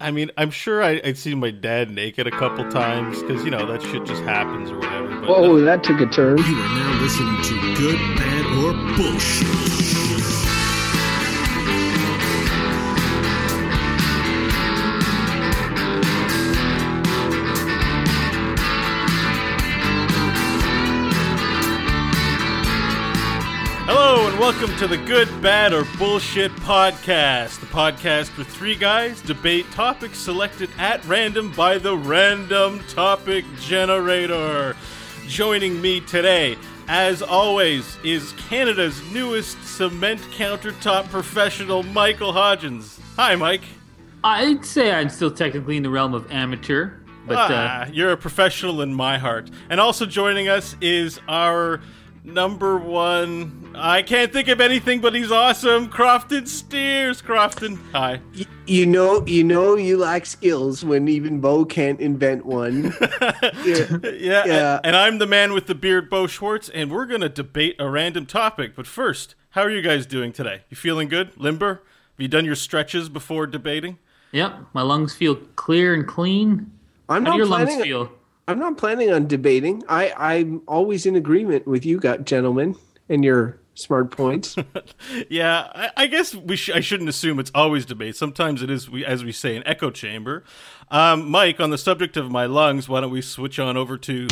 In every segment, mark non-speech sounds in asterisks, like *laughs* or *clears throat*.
I mean, I'm sure I, I'd seen my dad naked a couple times because you know that shit just happens or whatever. But oh, Whoa, that took a turn. You are now listening to Good, Bad, or Bullshit. Welcome to the Good, Bad, or Bullshit podcast. The podcast where three guys debate topics selected at random by the random topic generator. Joining me today, as always, is Canada's newest cement countertop professional, Michael Hodgins. Hi, Mike. I'd say I'm still technically in the realm of amateur, but uh, ah, you're a professional in my heart. And also joining us is our number one. I can't think of anything, but he's awesome. Crofton Steers. Crofton, hi. Y- You know, you know, you lack skills when even Beau can't invent one. *laughs* Yeah. Yeah, Yeah. And, I'm the man with the beard, Beau Schwartz, and we're gonna debate a random topic. But first, how are you guys doing today? You feeling good, limber? Have you done your stretches before debating? yep, my lungs feel clear and clean. I'm How not do your lungs feel? I'm not planning on debating. I, I'm always in agreement with you, got gentlemen, and your smart points. *laughs* Yeah, I, I guess we sh- I shouldn't assume it's always debate. Sometimes it is, we, as we say, an echo chamber. Um, Mike, on the subject of my lungs, why don't we switch on over to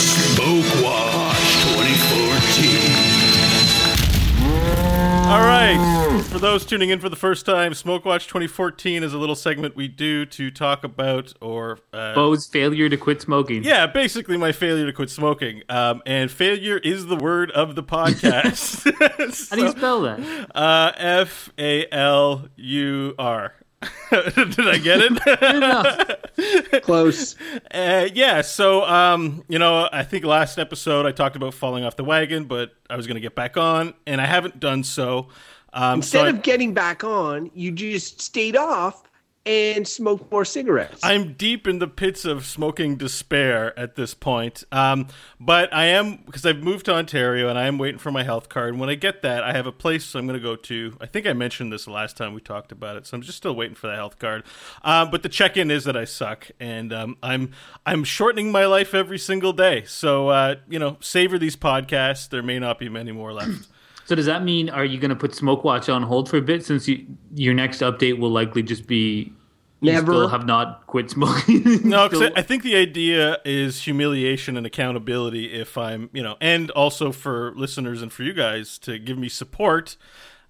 Smoke Watch 2014. All right. For those tuning in for the first time, Smoke Watch 2014 is a little segment we do to talk about or uh, Beau's failure to quit smoking. yeah, basically my failure to quit smoking. Um, and failure is the word of the podcast. *laughs* How do you *laughs* spell that? uh, F A L U R. *laughs* Did I get it? Close. Uh, yeah, so um, you know, I think last episode I talked about falling off the wagon, but I was going to get back on, and I haven't done so. Um, so Instead I- of getting back on, you just stayed off and smoked more cigarettes. I'm deep in the pits of smoking despair at this point. Um, but I am because I've moved to Ontario and I am waiting for my health card. And when I get that, I have a place I'm going to go to. I think I mentioned this the last time we talked about it, so I'm just still waiting for the health card. Um, but the check-in is that I suck, and um, I'm I'm shortening my life every single day. So uh, you know, savor these podcasts. There may not be many more left. So does that mean are you going to put Smoke Watch on hold for a bit since you, your next update will likely just be you Never. still have not quit smoking? *laughs* No, because I, I think the idea is humiliation and accountability. If I'm, you know, and also for listeners and for you guys to give me support,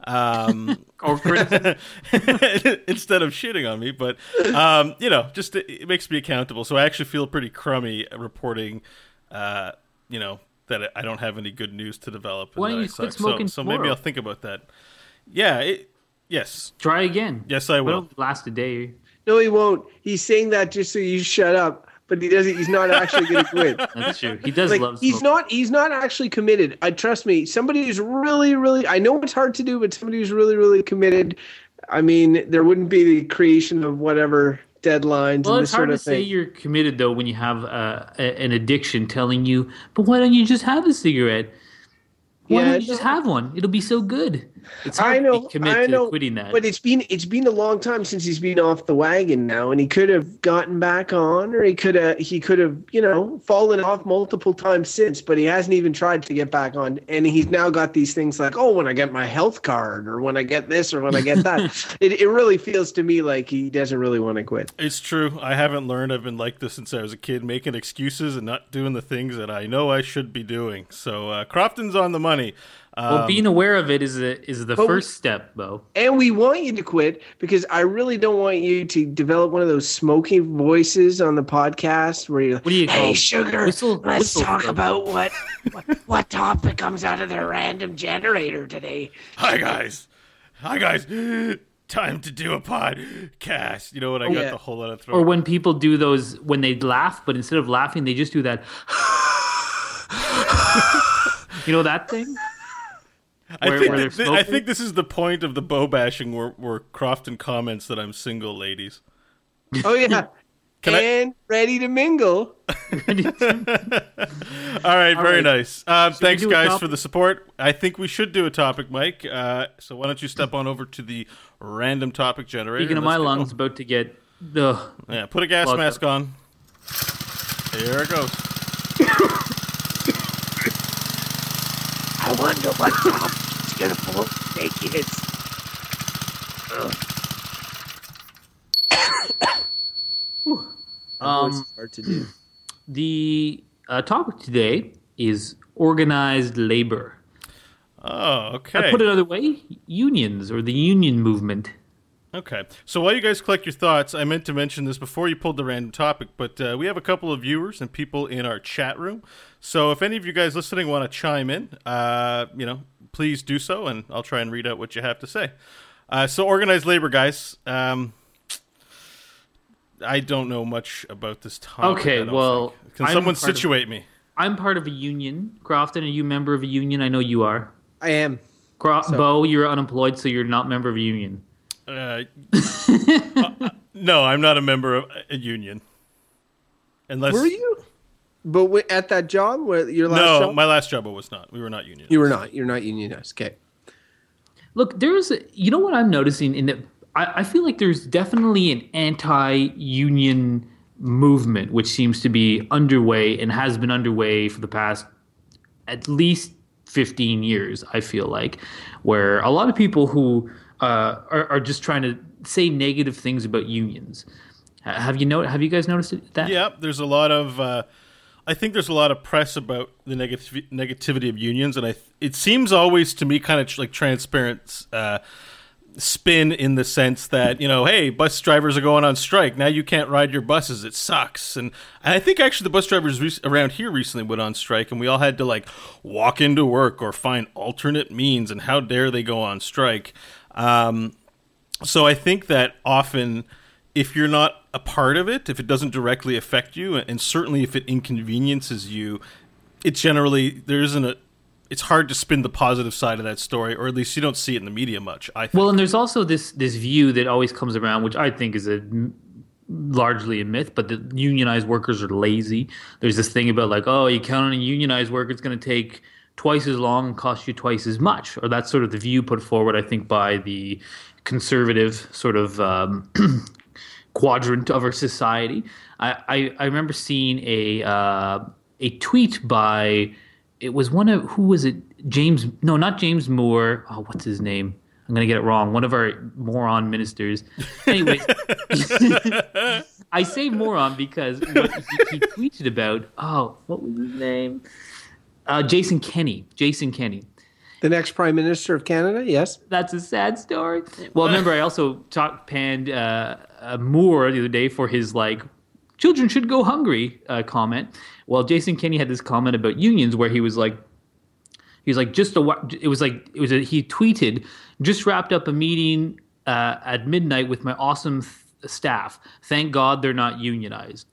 um, *laughs* or criticism. *laughs* instead of shitting on me. But um, you know, just it, it makes me accountable. So I actually feel pretty crummy reporting, uh, you know, that I don't have any good news to develop. and Why that don't you quit smoking So, so maybe? I'll think about that. Yeah. It, yes. Try again. Yes, I will. it'll last a day. no, he won't. He's saying that just so you shut up. But he doesn't. He's not actually going *laughs* to quit. That's true. He does like love he's not he's not actually committed i trust me somebody who's really really i know it's hard to do but somebody who's really really committed i mean there wouldn't be the creation of whatever deadlines Well, and it's hard to say you're committed though when you have uh, a, an addiction telling you, but why don't you just have a cigarette? Why Yeah, don't you just have one? It'll be so good. It's hard I know, be commit I know, to quitting that. but it's been it's been a long time since he's been off the wagon now, and he could have gotten back on, or he could have he could have you know fallen off multiple times since, but he hasn't even tried to get back on, and he's now got these things like oh when I get my health card, or when I get this, or when I get that, *laughs* it it really feels to me like he doesn't really want to quit. It's true. I haven't learned. I've been like this since I was a kid, making excuses and not doing the things that I know I should be doing. So uh, Crofton's on the money. Um, well, being aware of it is a, is the But we- first step, Beau. And we want you to quit because I really don't want you to develop one of those smoky voices on the podcast where you're like, What do you Hey, call- sugar, whistle- let's whistle talk club." about what, what what topic comes out of the random generator today. Hi guys, hi guys. Time to do a podcast. You know what? I got yeah. the whole lot of throat. Or when people do those when they laugh, but instead of laughing, they just do that. *laughs* you know that thing? I where- think where that- they're I think this is the point of the Beau bashing, where, where Crofton comments that I'm single, ladies. Oh yeah, *laughs* Can I- and ready to mingle. *laughs* All right, very right. nice. Um, thanks, guys, for the support. I think we should do a topic, Mike. Uh, so why don't you step on over to the random topic generator? Speaking of my let's lungs, about to get the. Yeah, put a gas Well, mask on. Here it goes. *laughs* I wonder what Tom's gonna pull naked. It's *coughs* Um, hard to do. *clears throat* the uh, topic today is organized labor. Oh, okay. I put it another way: unions or the union movement. Okay. So while you guys collect your thoughts, I meant to mention this before you pulled the random topic, but uh, we have a couple of viewers and people in our chat room. So if any of you guys listening want to chime in, uh, you know, please do so, and I'll try and read out what you have to say. Uh, so organized labor, guys. Um, I don't know much about this topic. Okay, well, think. can I'm someone part of- situate me? I'm part of a union. Crofton, are you a member of a union? I know you are. I am. Cro- Beau, you're unemployed, so you're not a member of a union. Uh, uh, *laughs* no, I'm not a member of a union. Unless Were you? But w- at that job, where your last no, job, my last job was not. We were not union. you were not. You're not unionized. Okay. Look, there's, a, you know what I'm noticing in that I, I feel like there's definitely an anti-union movement which seems to be underway and has been underway for the past at least 15 years. I feel like where a lot of people who uh, are, are just trying to say negative things about unions. Have you know? Have you guys noticed that? Yeah, there's a lot of. Uh, I think there's a lot of press about the negativ- negativity of unions, and I. Th- it seems always to me kind of tr- like transparent uh, spin in the sense that you know, hey, bus drivers are going on strike now. You can't ride your buses. It sucks, and, and I think actually the bus drivers re- around here recently went on strike, and we all had to like walk into work or find alternate means. And how dare they go on strike? Um, so I think that often, if you're not a part of it, if it doesn't directly affect you, and certainly if it inconveniences you, it generally there isn't a. It's hard to spin the positive side of that story, or at least you don't see it in the media much. I think. Well, and there's also this this view that always comes around, which I think is a largely a myth, but the unionized workers are lazy. There's this thing about like, oh, you count on a unionized worker, it's going to take twice as long and cost you twice as much, or that's sort of the view put forward, I think, by the conservative sort of um, *clears throat* quadrant of our society. I, I, I remember seeing a uh, a tweet by it was one of who was it? James no not James Moore. Oh what's his name? I'm gonna get it wrong. One of our moron ministers. Anyways *laughs* I say moron because what he, he tweeted about oh what was his name uh, Jason Kenney Jason Kenney The next prime minister of Canada. Yes. that's a sad story. Well, remember, I also talked panned uh, uh, Moore the other day for his like "children should go hungry" uh, comment. Well, Jason Kenney had this comment about unions where he was like, he was like, just a it was like it was a, he tweeted, just wrapped up a meeting uh, at midnight with my awesome th- staff. Thank God they're not unionized.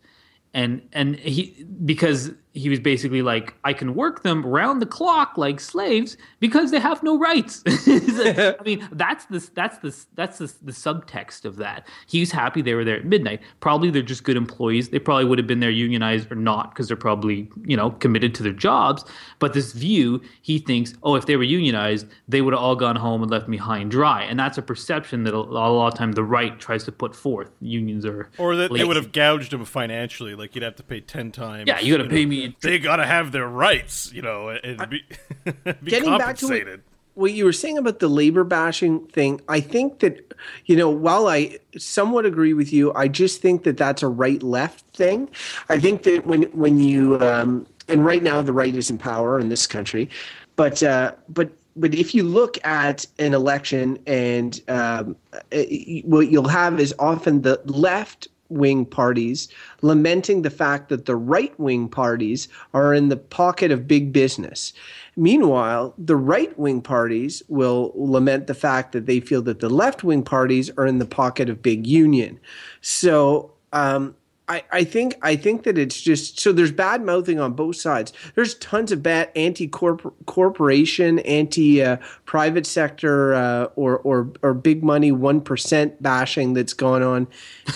And and he because he was basically like I can work them round the clock like slaves because they have no rights. *laughs* *laughs* I mean that's the that's the that's the, the subtext of that. He's happy they were there at midnight. Probably they're just good employees. They probably would have been there unionized or not because they're probably you know committed to their jobs. But this view, he thinks, oh, if they were unionized, they would have all gone home and left me high and dry. And that's a perception that a, a lot of time the right tries to put forth. Unions are or that they would have gouged him financially, like you'd have to pay ten times. Yeah, you got to know. pay They got to have their rights, you know, and be, *laughs* be Getting back to compensated. what, what you were saying about the labor bashing thing, I think that, you know, while I somewhat agree with you, I just think that that's a right left thing. I think that when when you um, and right now the right is in power in this country, but uh, but but if you look at an election and um, eh, what you'll have is often the left wing parties lamenting the fact that the right wing parties are in the pocket of big business. Meanwhile, the right wing parties will lament the fact that they feel that the left wing parties are in the pocket of big union. So, um, I, I think I think that it's just so there's bad mouthing on both sides. There's tons of bad anti corporation, anti uh, private sector, uh, or or or big money one percent bashing that's gone on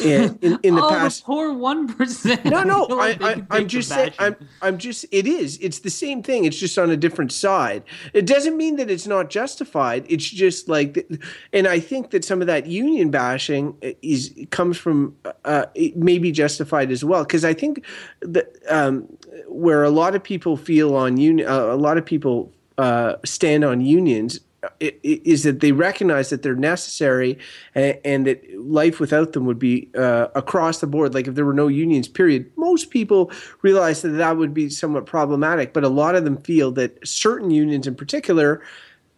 in, in, in the *laughs* oh, past. The poor one percent. No, no, *laughs* I, I, I'm just saying. I'm I'm just. It is. It's the same thing. It's just on a different side. It doesn't mean that it's not justified. It's just like, and I think that some of that union bashing is comes from uh, maybe justified as well because I think that um, where a lot of people feel on union, uh, a lot of people uh, stand on unions is that they recognize that they're necessary and, and, that life without them would be uh, across the board. Like if there were no unions, period. Most people realize that that would be somewhat problematic, but a lot of them feel that certain unions in particular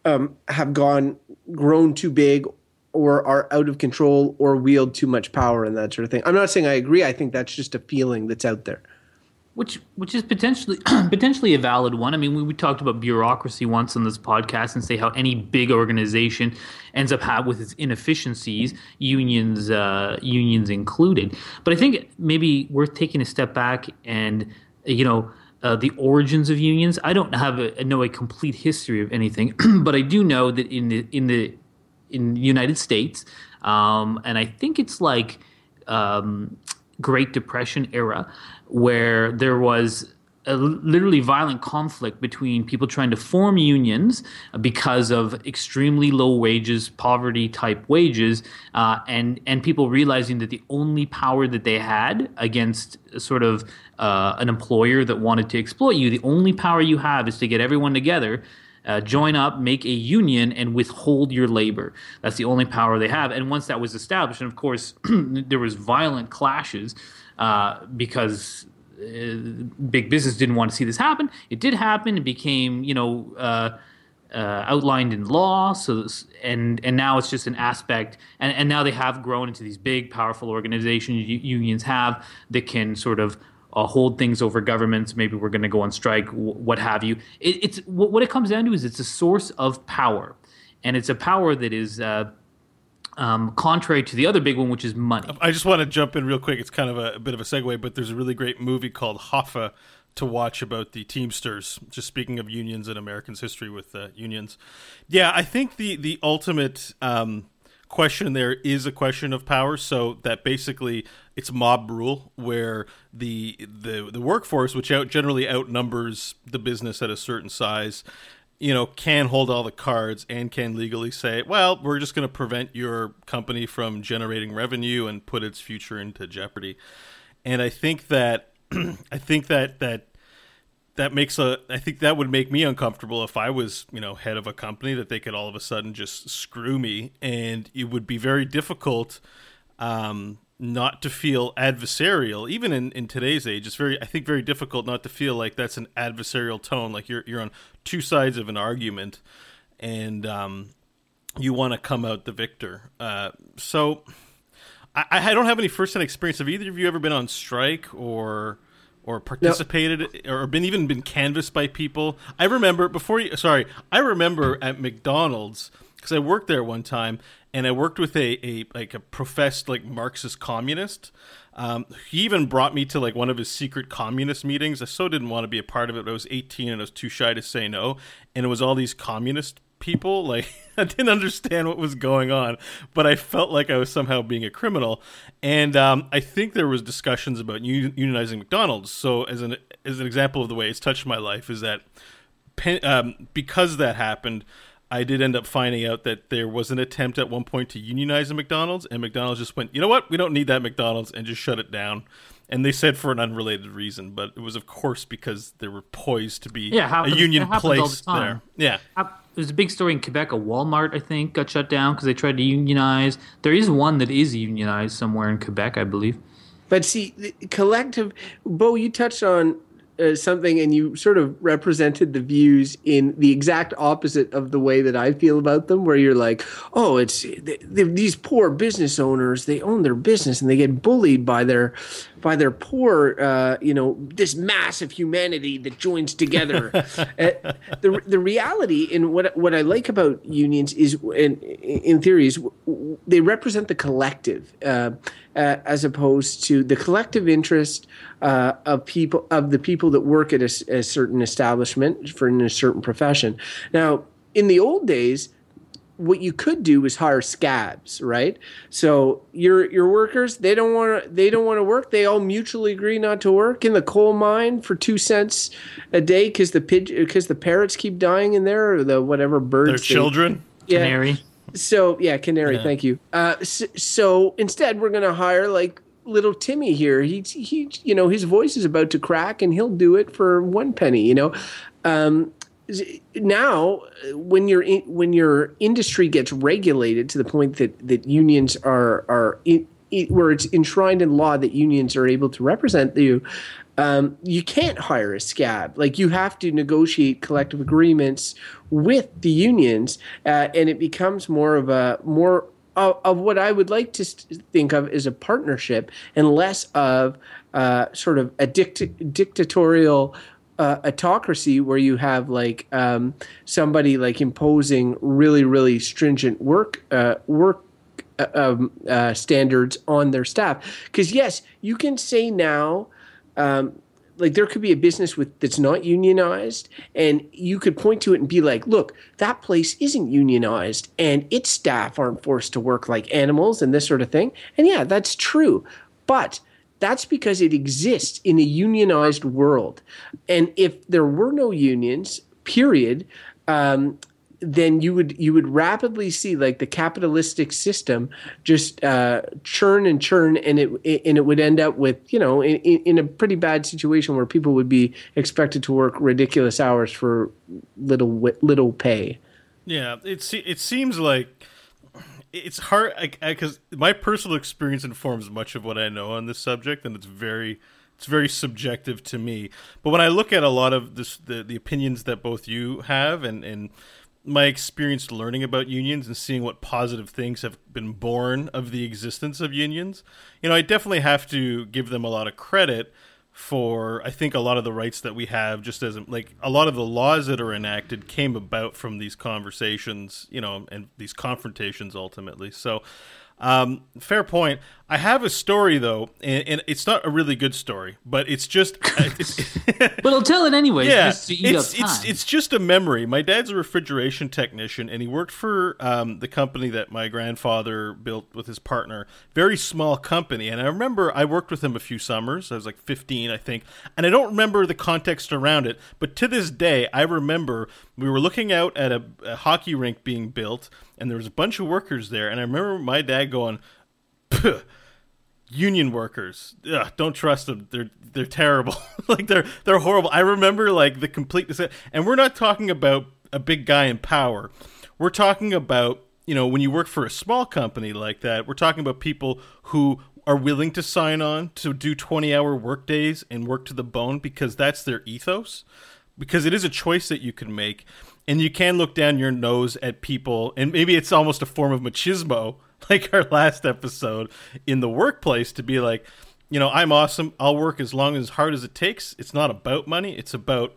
um, have gone grown too big or are out of control or wield too much power and that sort of thing. I'm not saying I agree. I think that's just a feeling that's out there. Which which is potentially *clears throat* potentially a valid one. I mean, we, we talked about bureaucracy once on this podcast and say how any big organization ends up have with its inefficiencies, unions uh, unions included. But I think maybe worth taking a step back and you know uh, the origins of unions. I don't have a, know a complete history of anything, *clears throat* but I do know that in the in the in the United States, um, and I think it's like um, Great Depression era, where there was a literally violent conflict between people trying to form unions because of extremely low wages, poverty type wages, uh, and and people realizing that the only power that they had against sort of uh, an employer that wanted to exploit you, the only power you have is to get everyone together uh, join up, make a union, and withhold your labor. That's the only power they have. And once that was established, and of course, *clears throat* there was violent clashes uh, because uh, big business didn't want to see this happen. It did happen. It became, you know. Uh, uh, outlined in law. So and and now it's just an aspect, and, and now they have grown into these big, powerful organizations. unions have that can sort of uh, hold things over governments. Maybe we're going to go on strike, w- what have you. It, it's what it comes down to is it's a source of power, and it's a power that is. Uh, um, contrary to the other big one, which is money. I just want to jump in real quick. It's kind of a, a bit of a segue, but there's a really great movie called Hoffa to watch about the Teamsters. Just speaking of unions and Americans' history with uh, unions, yeah, I think the the ultimate um, question there is a question of power. So that basically it's mob rule where the the the workforce, which out, generally outnumbers the business at a certain size, you know, can hold all the cards and can legally say, well, we're just going to prevent your company from generating revenue and put its future into jeopardy. And I think that *clears throat* I think that that that makes a I think that would make me uncomfortable if I was, you know, head of a company that they could all of a sudden just screw me. And it would be very difficult um, not to feel adversarial even in, in today's age. It's very i think very difficult not to feel like that's an adversarial tone like you're you're on two sides of an argument and um, you want to come out the victor. Uh, so I, I don't have any first-hand experience have either of you ever been on strike or or participated no. or been even been canvassed by people. I remember before you sorry, I remember at McDonald's because I worked there one time and I worked with a, a like a professed like Marxist communist. Um, he even brought me to like one of his secret communist meetings. I so didn't want to be a part of it, but I was 18 and I was too shy to say no. And it was all these communist people. Like *laughs* I didn't understand what was going on, but I felt like I was somehow being a criminal. And um, I think there was discussions about unionizing McDonald's. So as an as an example of the way it's touched my life is that um, because that happened. I did end up finding out that there was an attempt at one point to unionize a McDonald's, and McDonald's just went, you know what, we don't need that McDonald's, and just shut it down. And they said for an unrelated reason, but it was of course because they were poised to be yeah, happens, a union place the there. Yeah, there's a big story in Quebec. A Walmart, I think, got shut down because they tried to unionize. There is one that is unionized somewhere in Quebec, I believe. But see, collective. Beau, you touched on uh, something and you sort of represented the views in the exact opposite of the way that I feel about them, where you're like, oh, it's they, they, these poor business owners, they own their business and they get bullied by their by their poor, uh, you know, this mass of humanity that joins together. *laughs* uh, the the reality in what what I like about unions is, in in theory, is they represent the collective uh, uh, as opposed to the collective interest uh, of people of the people that work at a, a certain establishment for in a certain profession. Now, in the old days, what you could do is hire scabs, right? So your your workers they don't want to they don't want to work. They all mutually agree not to work in the coal mine for two cents a day because the pigeon because the parrots keep dying in there or the whatever birds. Their they- children. yeah. Canary. So yeah, canary. Yeah. Thank you. Uh, so, so instead, we're gonna hire like little Timmy here. He he, you know, his voice is about to crack, and he'll do it for one penny. You know, um, now when your in, when your industry gets regulated to the point that that unions are are in, where it's enshrined in law that unions are able to represent you. Um, you can't hire a scab. Like you have to negotiate collective agreements with the unions, uh, and it becomes more of a more of, of what I would like to think of as a partnership, and less of uh, sort of a dict- dictatorial uh, autocracy where you have like um, somebody like imposing really really stringent work uh, work uh, um, uh, standards on their staff. Because yes, you can say now, um, like there could be a business with that's not unionized, and you could point to it and be like, look, that place isn't unionized, and its staff aren't forced to work like animals and this sort of thing. And yeah, that's true, but that's because it exists in a unionized world. And if there were no unions, period, um, then you would you would rapidly see like the capitalistic system just uh, churn and churn, and it and it would end up with you know in, in a pretty bad situation where people would be expected to work ridiculous hours for little little pay. Yeah, it it seems like it's hard because my personal experience informs much of what I know on this subject, and it's very it's very subjective to me. But when I look at a lot of this, the the opinions that both you have, and and my experience learning about unions and seeing what positive things have been born of the existence of unions, you know, I definitely have to give them a lot of credit for I think a lot of the rights that we have just as like a lot of the laws that are enacted came about from these conversations, you know, and these confrontations ultimately. So um, fair point. I have a story though, and, and it's not a really good story, but it's just *laughs* it's, *laughs* But I'll tell it anyways, yeah, just to eat it's it's it's just a memory. My dad's a refrigeration technician, and he worked for um, the company that my grandfather built with his partner. Very small company, and I remember I worked with him a few summers. I was like 15, I think, and I don't remember the context around it. But to this day, I remember we were looking out at a, a hockey rink being built, and there was a bunch of workers there, and I remember my dad going. "Puh, union workers. Ugh, don't trust them. They're they're terrible. *laughs* Like they're they're horrible. I remember like the complete and we're not talking about a big guy in power. We're talking about you know when you work for a small company like that we're talking about people who are willing to sign on to do 20 hour work days and work to the bone because that's their ethos. Because it is a choice that you can make and you can look down your nose at people and maybe it's almost a form of machismo *laughs* like our last episode in the workplace to be like you know i'm awesome. I'll work as long as hard as it takes. It's not about money. It's about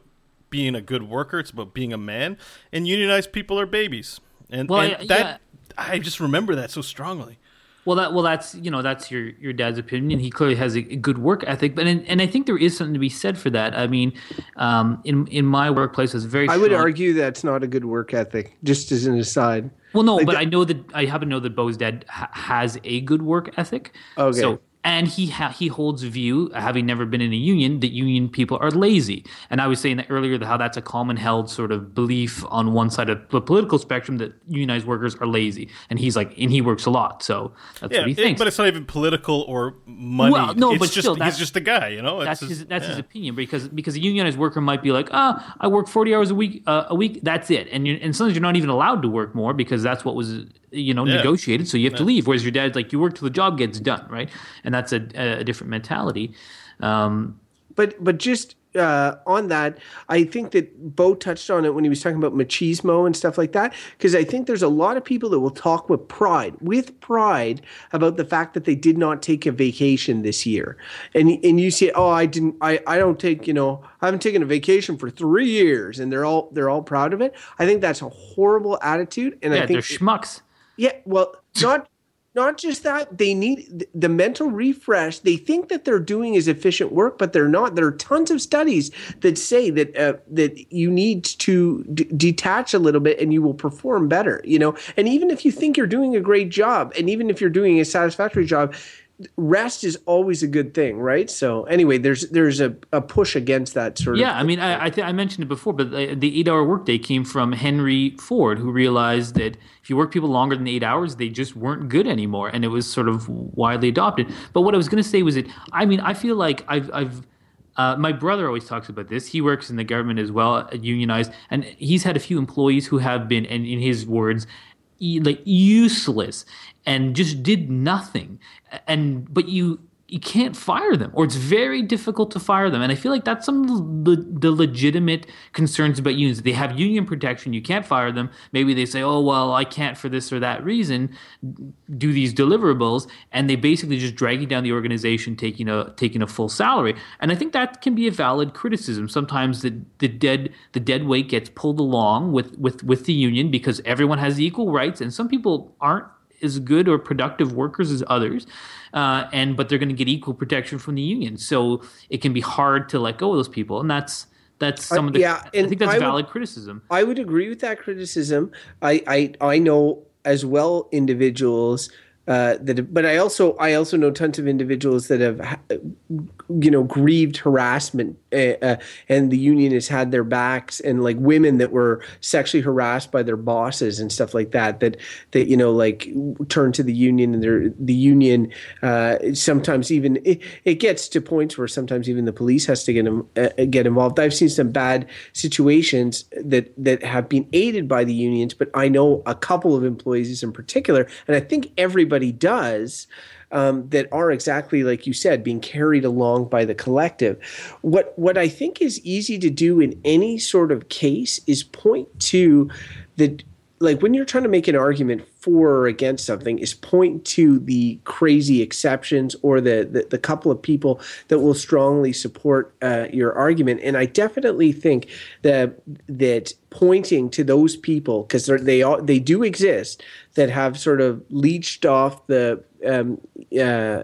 being a good worker. It's about being a man. And unionized people are babies. And, Well, and I- that i just remember that so strongly Well, that well, that's you know that's your your dad's opinion. He clearly has a, a good work ethic, but and, and I think there is something to be said for that. I mean, um, in in my workplace, it's very. I would argue that's not a good work ethic. Just as an aside. Well, no, Like but that- I know that I happen to know that Beau's dad ha- has a good work ethic. Okay. So and he ha- he holds view, having never been in a union, that union people are lazy. And I was saying that earlier, that how that's a common held sort of belief on one side of the political spectrum that unionized workers are lazy. And he's like, and he works a lot, so that's yeah what he it- thinks. but it's not even political or money Well, no, it's but just still, he's that's- just a guy you know that's It's his that's yeah. his opinion because because a unionized worker might be like ah I work forty hours a week uh, a week that's it and you and sometimes you're not even allowed to work more because that's what was you know Yeah. negotiated so you have to leave whereas your dad's like you work till the job gets done right and that's a, a different mentality um, But but just uh, on that, I think that Beau touched on it when he was talking about machismo and stuff like that. Because I think there's a lot of people that will talk with pride, with pride, about the fact that they did not take a vacation this year, and and you say, oh, I didn't, I I don't take, you know, I haven't taken a vacation for three years, and they're all they're all proud of it. I think that's a horrible attitude, and yeah I think they're think schmucks yeah, well, not not just that they need the mental refresh. They think that they're doing is efficient work but they're not. There are tons of studies that say that uh, that you need to d- detach a little bit and you will perform better you know? And even if you think you're doing a great job and even if you're doing a satisfactory job rest is always a good thing, right? So anyway, there's there's a, a push against that sort yeah, of. Yeah, I mean, I I, th- I, mentioned it before, but the, the eight hour workday came from Henry Ford, who realized that if you work people longer than eight hours, they just weren't good anymore, and it was sort of widely adopted. But what I was going to say was that I mean, I feel like I've I've. Uh, my brother always talks about this. He works in the government as well, unionized, and he's had a few employees who have been, and in his words, like useless and just did nothing. And but you you can't fire them or it's very difficult to fire them. And i feel like that's some of the, legitimate concerns about unions. They have union protection you can't fire them. Maybe they say oh well i can't for this or that reason. Do these deliverables and they basically just drag you down the organization taking a taking a full salary. And i think that can be a valid criticism. Sometimes the, the dead the dead weight gets pulled along with with with the union because everyone has equal rights and some people aren't as good or productive workers as others, uh, and but they're going to get equal protection from the union. So it can be hard to let go of those people, and that's that's some of the. yeah, and I think that's I valid would, criticism. I would agree with that criticism. I I, I know as well individuals uh, that but I also I also know tons of individuals that have you know grieved harassment uh, uh, and the union has had their backs and like women that were sexually harassed by their bosses and stuff like that that that you know like turn to the union and they're the union uh, sometimes even it, it, gets to points where sometimes even the police has to get uh, get involved. I've seen some bad situations that that have been aided by the unions but I know a couple of employees in particular and I think everybody everybody does um, that are exactly like you said, being carried along by the collective. What what I think is easy to do in any sort of case is point to the like when you're trying to make an argument for or against something is point to the crazy exceptions or the the, the couple of people that will strongly support uh, your argument. And i definitely think that that pointing to those people because they they do exist that have sort of leached off the um, uh,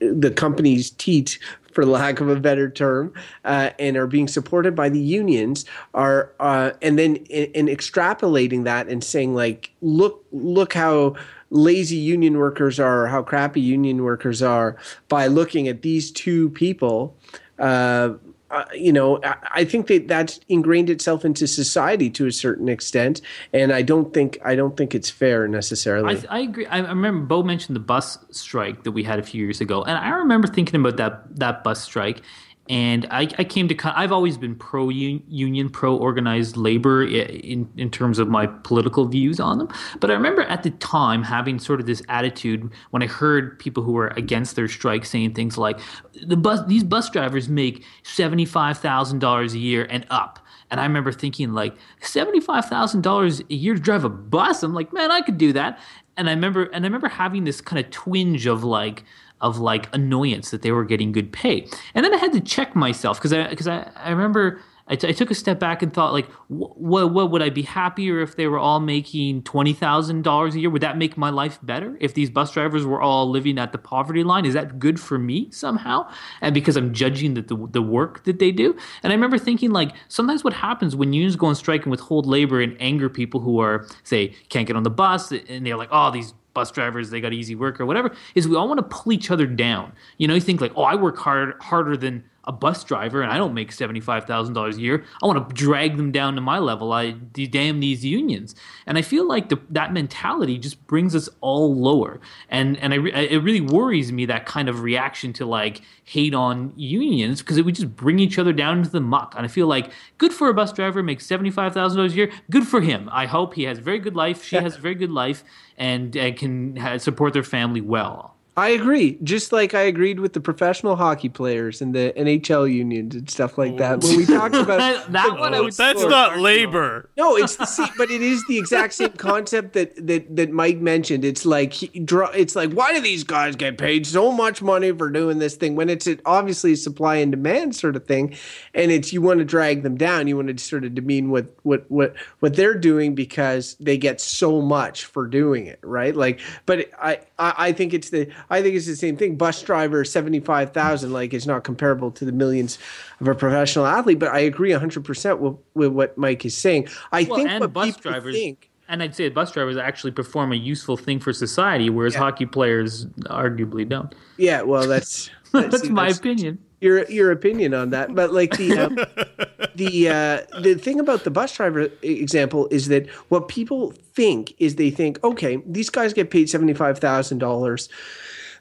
the company's teat for lack of a better term, uh, and are being supported by the unions are, uh, and then in, extrapolating that and saying like, look, look how lazy union workers are, how crappy union workers are by looking at these two people. Uh, uh, you know, I, I, think that that's ingrained itself into society to a certain extent, and I don't think I don't think it's fair necessarily. I, I agree. I, I remember Beau mentioned the bus strike that we had a few years ago, and I remember thinking about that that bus strike and I, I, came to I've always been pro union, pro organized labor in in terms of my political views on them. But I remember at the time having sort of this attitude when I heard people who were against their strike saying things like, "The bus these bus drivers make seventy five thousand dollars a year and up." And I remember thinking like seventy five thousand dollars a year to drive a bus. I'm like, man, I could do that. And I remember and I remember having this kind of twinge of like of like annoyance that they were getting good pay. And then I had to check myself because I because I, I remember I, t- I took a step back and thought like what what would I be happier if they were all making twenty thousand dollars a year? Would that make my life better if these bus drivers were all living at the poverty line? Is that good for me somehow? And because I'm judging the, the, the work that they do. And I remember thinking like sometimes what happens when unions go on strike and withhold labor and anger people who are say can't get on the bus and they're like oh these bus drivers they got easy work or whatever is we all want to pull each other down. You know you think like oh i work hard harder than a bus driver and I don't make $75,000 a year. I want to drag them down to my level. I damn these unions. And I feel like the, that mentality just brings us all lower. And and I, it really worries me that kind of reaction to like hate on unions because it would just bring each other down into the muck. And I feel like good for a bus driver makes $75,000 a year. Good for him. I hope he has a very good life. She has a very good life and uh, can support their family well. I agree. Just like I agreed with the professional hockey players and the NHL unions and stuff like that. When we talked about *laughs* that one, I Oh, that's not labor. No, it's the same, but it is the exact same concept that that that Mike mentioned. It's like he, draw. It's like why do these guys get paid so much money for doing this thing when it's obviously a supply and demand sort of thing, and it's you want to drag them down. You want to sort of demean what what what what they're doing because they get so much for doing it, right? Like, but I I, I think it's the I think it's the same thing. Bus driver seventy five thousand, like it's not comparable to the millions of a professional athlete. But I agree hundred percent with with what Mike is saying. I Well, think and what bus people drivers. think. And I'd say bus drivers actually perform a useful thing for society, whereas Yeah. hockey players arguably don't. Yeah, well, that's *laughs* That's see, my opinion. Your your opinion on that, but like the um, *laughs* the uh, the thing about the bus driver example is that what people think is they think, okay, these guys get paid seventy five thousand dollars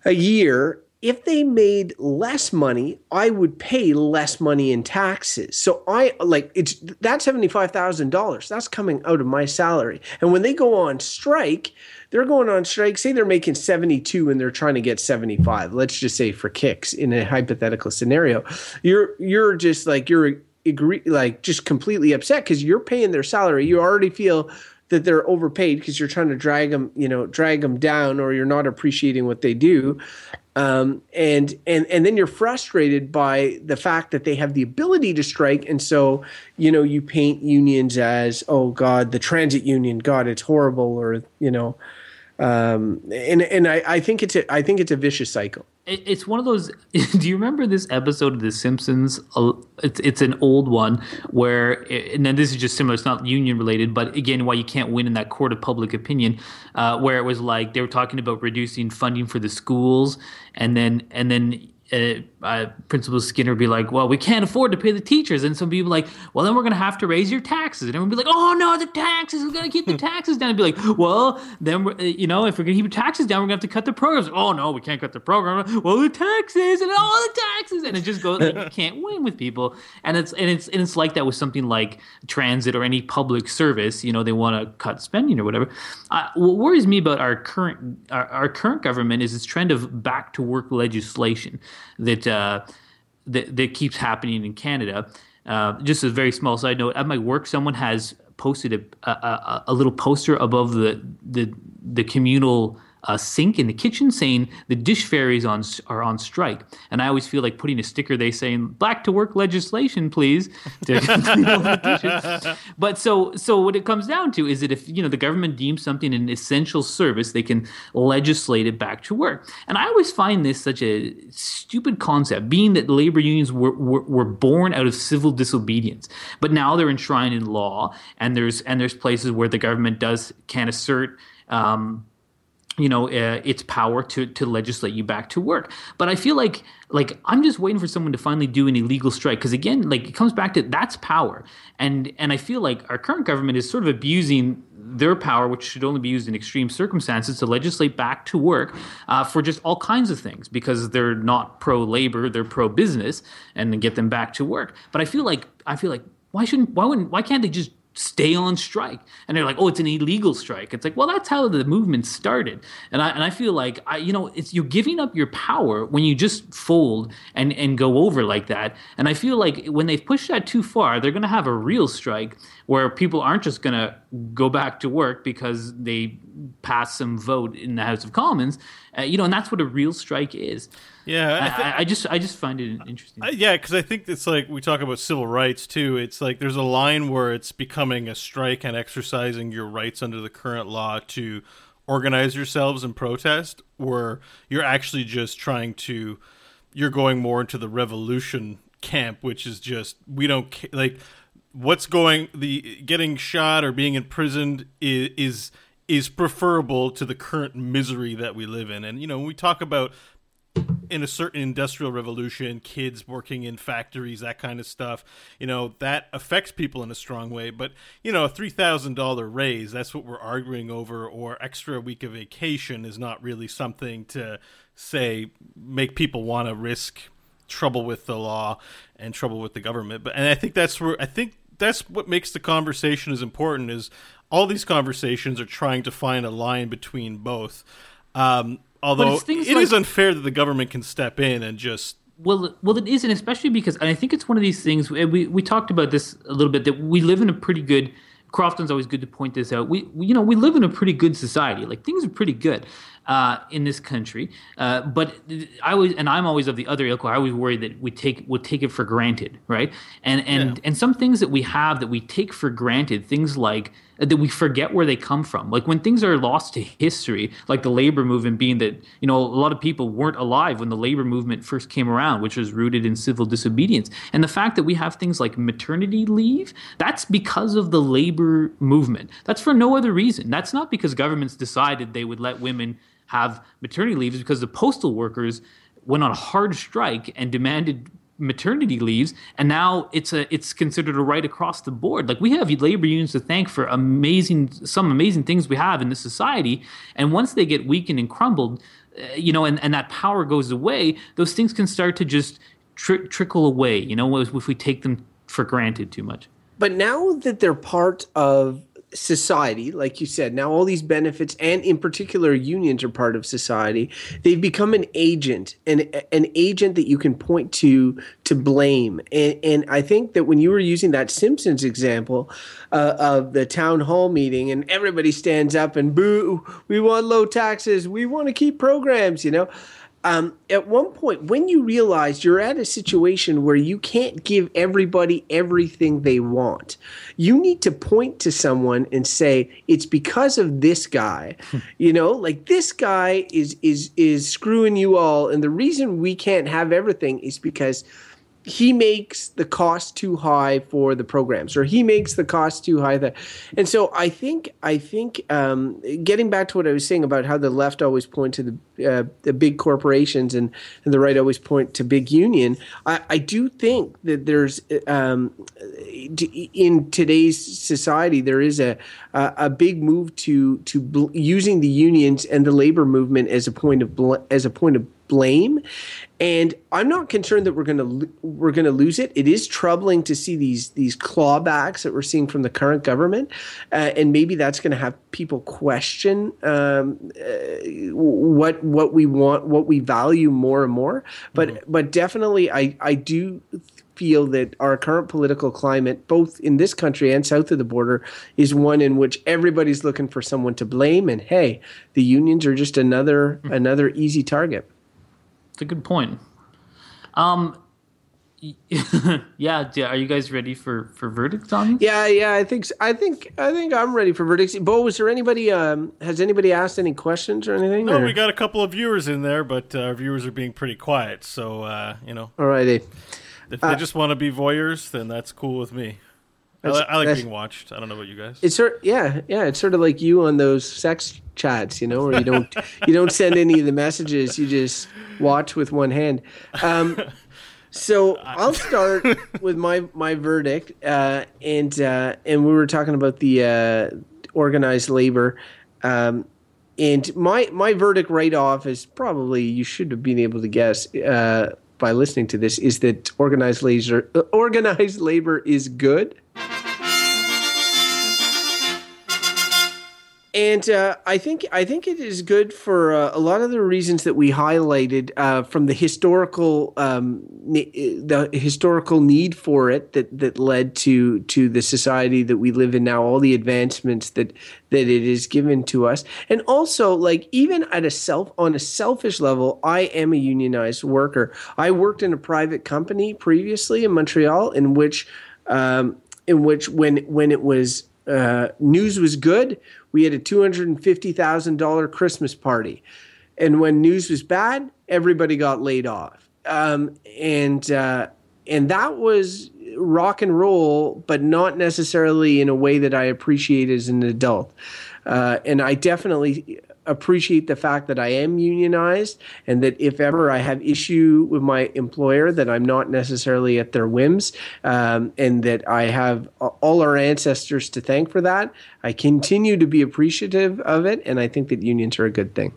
a year. If they made less money, I would pay less money in taxes. So I like it's that seventy five thousand dollars. That's coming out of my salary. And when they go on strike, they're going on strike. Say they're making seventy two and they're trying to get seventy five. Let's just say for kicks in a hypothetical scenario, you're you're just like you're agree like just completely upset because you're paying their salary. You already feel that they're overpaid because you're trying to drag them, you know, drag them down, or you're not appreciating what they do, um, and and and then you're frustrated by the fact that they have the ability to strike, and so you know you paint unions as oh god, the transit union, God, it's horrible, or you know, um, and and I, I think it's a I think it's a vicious cycle. It's one of those. *laughs* Do you remember this episode of The Simpsons? Uh, It's it's an old one where, and then this is just similar. It's not union related, but again, why you can't win in that court of public opinion, uh, where it was like they were talking about reducing funding for the schools, and then and then. Uh, uh, Principal Skinner would be like, "Well, we can't afford to pay the teachers," and some people like, "Well, then we're going to have to raise your taxes," and everyone would be like, "Oh no, the taxes! We're going to keep the *laughs* taxes down." And be like, "Well, then we're, uh, you know, if we're going to keep the taxes down, we're going to have to cut the programs." Oh no, we can't cut the program. Well, the taxes and all the taxes, and it just goes. Like, you *laughs* can't win with people, and it's and it's and it's like that with something like transit or any public service. You know, they want to cut spending or whatever. Uh, what worries me about our current our, our current government is this trend of back to work legislation that uh, that, that keeps happening in Canada. Uh, just a very small side note: at my work, someone has posted a, a, a, little poster above the the the communal uh, sink in the kitchen saying the dish fairies on are on strike. And I always feel like putting a sticker they saying "Back to work legislation, please." *laughs* But so so what it comes down to is that if you know the government deems something an essential service, they can legislate it back to work. And I always find this such a stupid concept, being that labor unions were, were, were born out of civil disobedience, but now they're enshrined in law, and there's and there's places where the government does can assert. Um, you know uh, its power to to legislate you back to work. But i feel like like i'm just waiting for someone to finally do an illegal strike because again like it comes back to that's power. And and i feel like our current government is sort of abusing their power which should only be used in extreme circumstances to legislate back to work uh, for just all kinds of things because they're not pro labor they're pro business and get them back to work. But i feel like i feel like why shouldn't why wouldn't why can't they just stay on strike. And they're like oh it's an illegal strike. It's like well that's how the movement started. And i and i feel like i you know it's you're giving up your power when you just fold and and go over like that. And i feel like when they push that too far they're going to have a real strike where people aren't just going to go back to work because they pass some vote in the house of commons uh, you know and that's what a real strike is Yeah, I I, I, I just i just find it interesting yeah, because I think it's like we talk about civil rights too. It's like there's a line where it's becoming a strike and exercising your rights under the current law to organize yourselves and protest, where you're actually just trying to, you're going more into the revolution camp, which is just we don't like what's going the getting shot or being imprisoned is is is preferable to the current misery that we live in. And you know, when we talk about in a certain industrial revolution, kids working in factories, that kind of stuff, you know, that affects people in a strong way. But, you know, a $3,000 raise, that's what we're arguing over, or extra week of vacation is not really something to say make people want to risk trouble with the law and trouble with the government. But and I think that's where I think that's what makes the conversation as important is all these conversations are trying to find a line between both. Um, Although it is like- unfair that the government can step in and just Well, well, it isn't, especially because and I think it's one of these things. We we talked about this a little bit that we live in a pretty good. Crofton's always good to point this out. We, we you know we live in a pretty good society. Like things are pretty good uh, in this country. Uh, but I always and I'm always of the other ilk. I always worry that we take we'll take it for granted, right? And and and some things that we have that we take for granted, things like that we forget where they come from. Like when things are lost to history, like the labor movement being that, you know, a lot of people weren't alive when the labor movement first came around, which was rooted in civil disobedience. And the fact that we have things like maternity leave, that's because of the labor movement. That's for no other reason. That's not because governments decided they would let women have maternity leaves because the postal workers went on a hard strike and demanded maternity leaves and now it's a it's considered a right across the board. Like we have labor unions to thank for amazing some amazing things we have in this society and once they get weakened and crumbled uh, you know and, and that power goes away those things can start to just tri- trickle away you know if we take them for granted too much. But now that they're part of society, like you said, now all these benefits and in particular unions are part of society. They've become an agent, an an agent that you can point to to blame. And, and I think that when you were using that Simpsons example uh, of the town hall meeting, and everybody stands up and boo, we want low taxes, we want to keep programs, you know um, at one point when you realize you're at a situation where you can't give everybody everything they want you need to point to someone and say it's because of this guy. You know like this guy is is is screwing you all and the reason we can't have everything is because he makes the cost too high for the programs or he makes the cost too high that and so i think i think um, getting back to what i was saying about how the left always point to the uh, the big corporations and, and the right always point to big union i, I do think that there's um, in today's society there is a a, big move to to bl- using the unions and the labor movement as a point of bl- as a point of blame and I'm not concerned that we're going to we're going to lose it. It is troubling to see these these clawbacks that we're seeing from the current government, uh, and maybe that's going to have people question um, uh, what what we want, what we value more and more. But mm-hmm. but definitely, I I do feel that our current political climate, both in this country and south of the border, is one in which everybody's looking for someone to blame. And hey, the unions are just another mm-hmm. another easy target. It's a good point. Um, *laughs* yeah, are you guys ready for for verdicts on these? Yeah, yeah, I think so. I think I think I'm ready for verdicts. Beau, was there anybody? Um, has anybody asked any questions or anything? No, or? we got a couple of viewers in there, but uh, our viewers are being pretty quiet. So uh, you know, alrighty. If they uh, just want to be voyeurs, then that's cool with me. I, I, like being watched. I don't know about you guys. It's sort, yeah, yeah. It's sort of like you on those sex chats, you know, where you don't *laughs* you don't send any of the messages. You just watch with one hand. Um, so I'll start *laughs* with my my verdict, uh, and uh, and we were talking about the uh, organized labor. Um, and my my verdict right off is probably you should have been able to guess uh, by listening to this is that organized labor organized labor is good. And uh, I think I think it is good for uh, a lot of the reasons that we highlighted uh, from the historical um, the historical need for it that that led to to the society that we live in now, all the advancements that that it is given to us, and also like even at a self on a selfish level, I am a unionized worker. I worked in a private company previously in Montreal, in which um, in which when when it was uh, news was good, we had a $250,000 Christmas party. And when news was bad, everybody got laid off. Um, and, uh, and that was rock and roll, but not necessarily in a way that I appreciate as an adult. Uh, and I definitely appreciate the fact that I am unionized and that if ever I have issue with my employer that I'm not necessarily at their whims um, and that I have all our ancestors to thank for that. I continue to be appreciative of it and I think that unions are a good thing.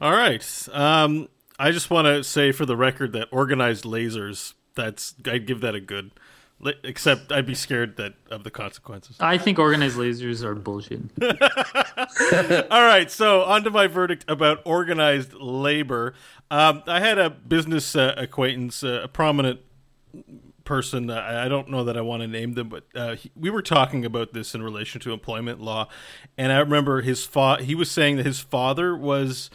All right. Um, I just want to say for the record that organized lasers that's I'd give that a good Except I'd be scared that of the consequences. I think organized lasers are bullshit. *laughs* All right, so on to my verdict about organized labor. Um, I had a business uh, acquaintance, uh, a prominent person. Uh, I I don't know that I want to name them, but uh, he, we were talking about this in relation to employment law, and I remember his fa- He was saying that his father was,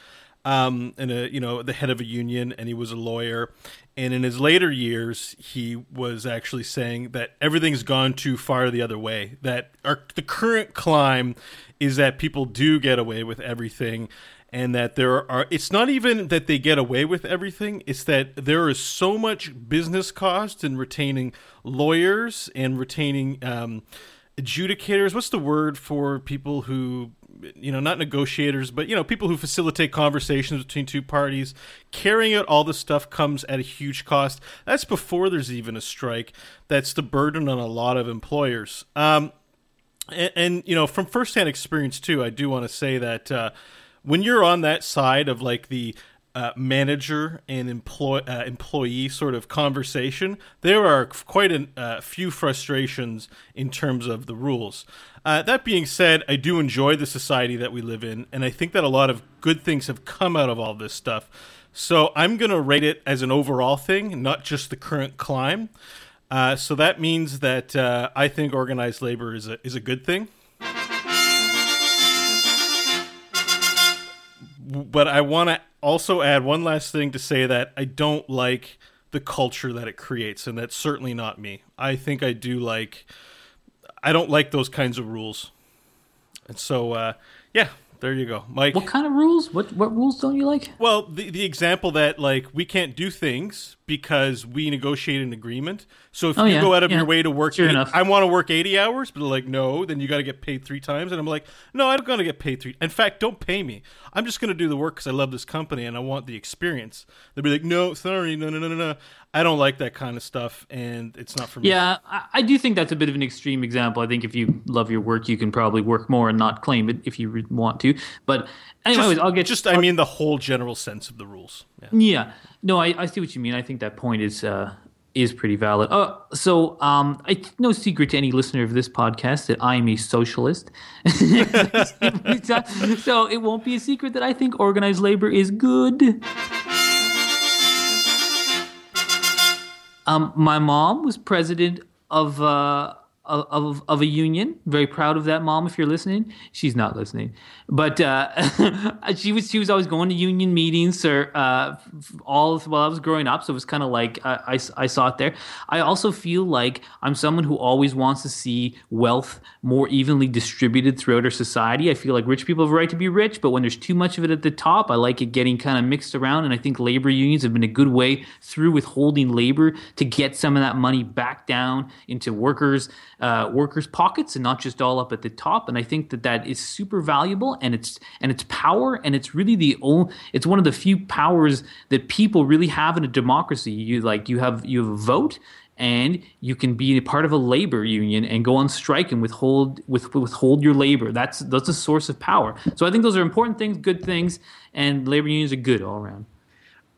um, in a you know the head of a union, and he was a lawyer. And in his later years, he was actually saying that everything's gone too far the other way. That our the current climb is that people do get away with everything and that there are it's not even that they get away with everything it's that there is so much business cost in retaining lawyers and retaining um, adjudicators what's the word for people who you know not negotiators but you know people who facilitate conversations between two parties. Carrying out all this stuff comes at a huge cost. That's before there's even a strike. That's the burden on a lot of employers. Um, and, and you know from firsthand experience too i do want to say that uh, when you're on that side of like the uh, manager and employ uh, employee sort of conversation, there are quite a uh, few frustrations in terms of the rules. Uh, that being said, I do enjoy the society that we live in, and I think that a lot of good things have come out of all this stuff. So I'm going to rate it as an overall thing, not just the current climb. Uh, so that means that uh, I think organized labor is a is a good thing. But I want to also add one last thing to say that I don't like the culture that it creates, and that's certainly not me. I think I do like, I don't like those kinds of rules, and so uh, yeah, there you go, Mike. What kind of rules? What what rules don't you like? Well, the the example that like we can't do things because we negotiate an agreement. So if Oh, you yeah, go out of yeah. your way to work, Sure eight-. I want to work eighty hours, but like, no, then you got to get paid three times. And I'm like, no, I'm to get paid three. In fact, don't pay me. I'm just going to do the work because I love this company and I want the experience. They'll be like, no, sorry, no, no, no, no, no. I don't like that kind of stuff, and it's not for me. Yeah, I, I do think that's a bit of an extreme example. I think if you love your work, you can probably work more and not claim it if you want to. But anyways, Just, I'll get just I mean the whole general sense of the rules. Yeah. Yeah, no, I, I see what you mean. I think that point is uh, is pretty valid. Uh, so, um, it's no secret to any listener of this podcast that I'm a socialist. *laughs* so it won't be a secret that I think organized labor is good. Um, my mom was president of uh, of of a union. Very proud of that, mom. If you're listening, she's not listening, but uh, *laughs* she was she was always going to union meetings or uh, all while I was growing up. So it was kind of like I, I I saw it there. I also feel like I'm someone who always wants to see wealth more evenly distributed throughout our society. I feel like rich people have a right to be rich, but when there's too much of it at the top, I like it getting kind of mixed around. And I think labor unions have been a good way through withholding labor to get some of that money back down into workers uh, workers' pockets and not just all up at the top. And I think that that is super valuable, and it's and it's power, and it's really the only. It's one of the few powers that people really have in a democracy. You like you have you have a vote and you can be a part of a labor union and go on strike and withhold with withhold your labor. That's that's a source of power. So I think those are important things, good things, and labor unions are good all around.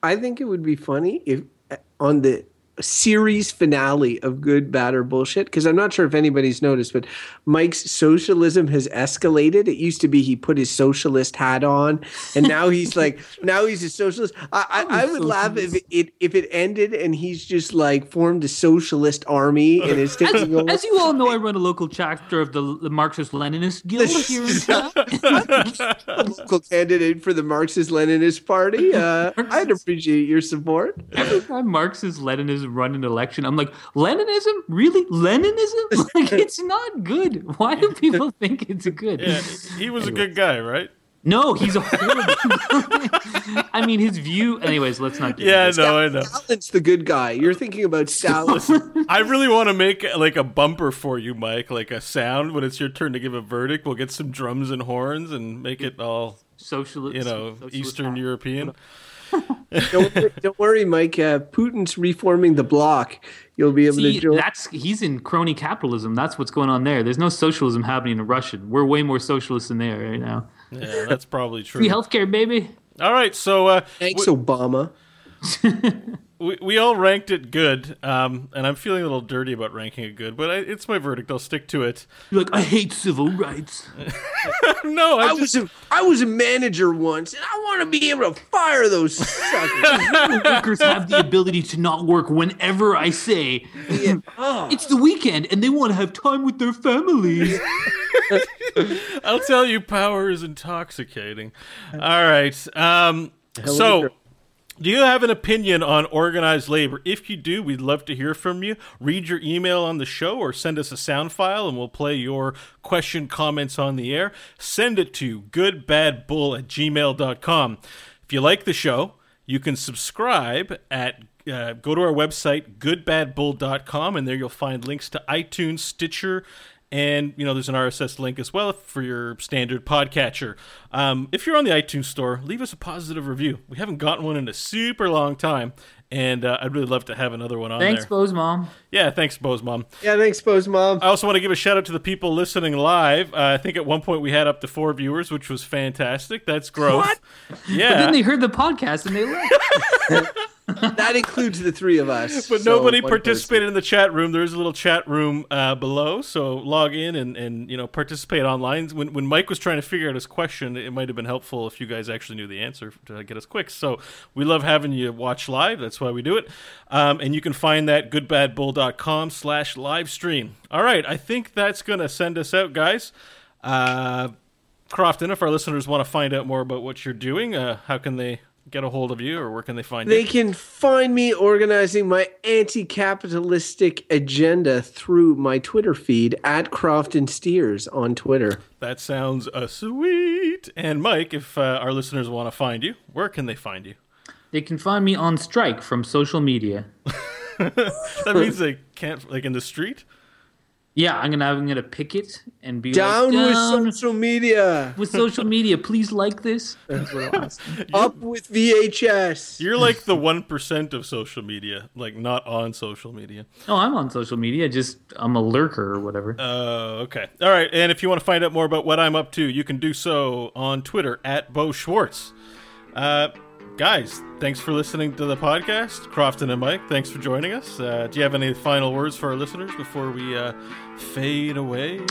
I think it would be funny if uh, on the series finale of Good, Bad, or Bullshit, because I'm not sure if anybody's noticed, but Mike's socialism has escalated. It used to be he put his socialist hat on, and now he's like, *laughs* now he's a socialist. I, I, I would laugh if it if it ended and he's just like formed a socialist army and is taking over. As you all know, I run a local chapter of the, the Marxist Leninist Guild *laughs* here in town. *laughs* local candidate for the Marxist Leninist Party. Uh, I'd appreciate your support. Every time Marxist Leninism run an election, I'm like, Leninism? Really? Leninism? *laughs* Like, it's not good. Why do people think it's good? Yeah, he was a good guy, right? No, he's a horrible. *laughs* I mean, his view. Anyways, let's not. Get Yeah, into no, I know. Stalin's the good guy. You're thinking about Stalin. I really want to make like a bumper for you, Mike, like a sound when it's your turn to give a verdict. We'll get some drums and horns and make it all, socialist. you know, socialist Eastern hat. European. *laughs* don't, wor- don't worry, Mike. Uh, Putin's reforming the bloc. You'll be able See, to join. that's he's in crony capitalism. That's what's going on there. There's no socialism happening in Russia. We're way more socialist than they are right now. Yeah, that's probably Free true. healthcare, baby. All right, so uh, Thanks, Obama. *laughs* we, we all ranked it good, um, and I'm feeling a little dirty about ranking it good, but I, it's my verdict. I'll stick to it. You're like, I hate civil rights. *laughs* no, I, I just, was a I was a manager once, and I want to be able to fire those suckers. *laughs* Workers have the ability to not work whenever I say oh, *laughs* it's the weekend and they want to have time with their families. I'll tell you, power is intoxicating. All right. Um, so, of a- do you have an opinion on organized labor? If you do, we'd love to hear from you. Read your email on the show or send us a sound file and we'll play your question, comments on the air. Send it to goodbadbull at gmail.com. If you like the show, you can subscribe at uh, go to our website goodbadbull.com and there you'll find links to iTunes, Stitcher, and you know there's an RSS link as well for your standard podcatcher. Um, if you're on the iTunes store, leave us a positive review. We haven't gotten one in a super long time, and uh, I'd really love to have another one on Thanks, there. Beau's Mom. Yeah, thanks, Beau's Mom. yeah, thanks, Pose Mom. I also want to give a shout out to the people listening live. Uh, I think at one point we had up to four viewers, which was fantastic. That's growth. What? Yeah. But then they heard the podcast and they left. *laughs* That includes the three of us. but so nobody participated in the chat room. There's a little chat room uh, below, so log in and, and you know participate online. When when Mike was trying to figure out his question, it might have been helpful if you guys actually knew the answer to get us quick. So we love having you watch live. That's why we do it. Um, and you can find that goodbadbull.com slash live stream. All right, I think that's gonna send us out, guys. Uh, Crofton, if our listeners want to find out more about what you're doing, uh, how can they get a hold of you, or where can they find They you? They can find me organizing my anti-capitalistic agenda through my Twitter feed at Crofton Steers on Twitter. That sounds uh, sweet. And Mike, if uh, our listeners want to find you, where can they find you? They can find me on strike from social media. *laughs* That means they can't, like in the street. Yeah, I'm gonna I'm gonna picket and be Down like, with social media. with social media. Please like this. That's what I'll ask. *laughs* Up with VHS. You're like the one percent of social media, like not on social media. Oh, I'm on social media. Just I'm a lurker or whatever. Oh, okay. All right. And if you want to find out more about what I'm up to, you can do so on Twitter at Beau Schwartz. Uh, guys, thanks for listening to the podcast. Crofton and Mike, thanks for joining us. Uh, do you have any final words for our listeners before we uh, fade away?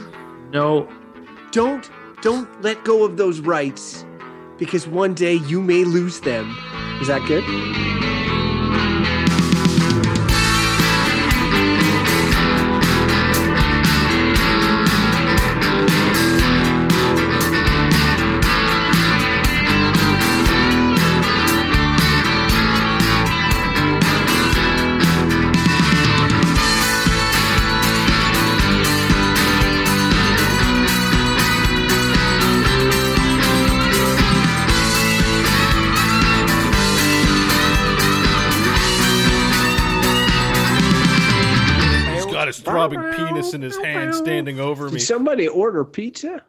no, Don't don't let go of those rights because one day you may lose them. Is that good? Penis in his hand standing over me. Did somebody order pizza?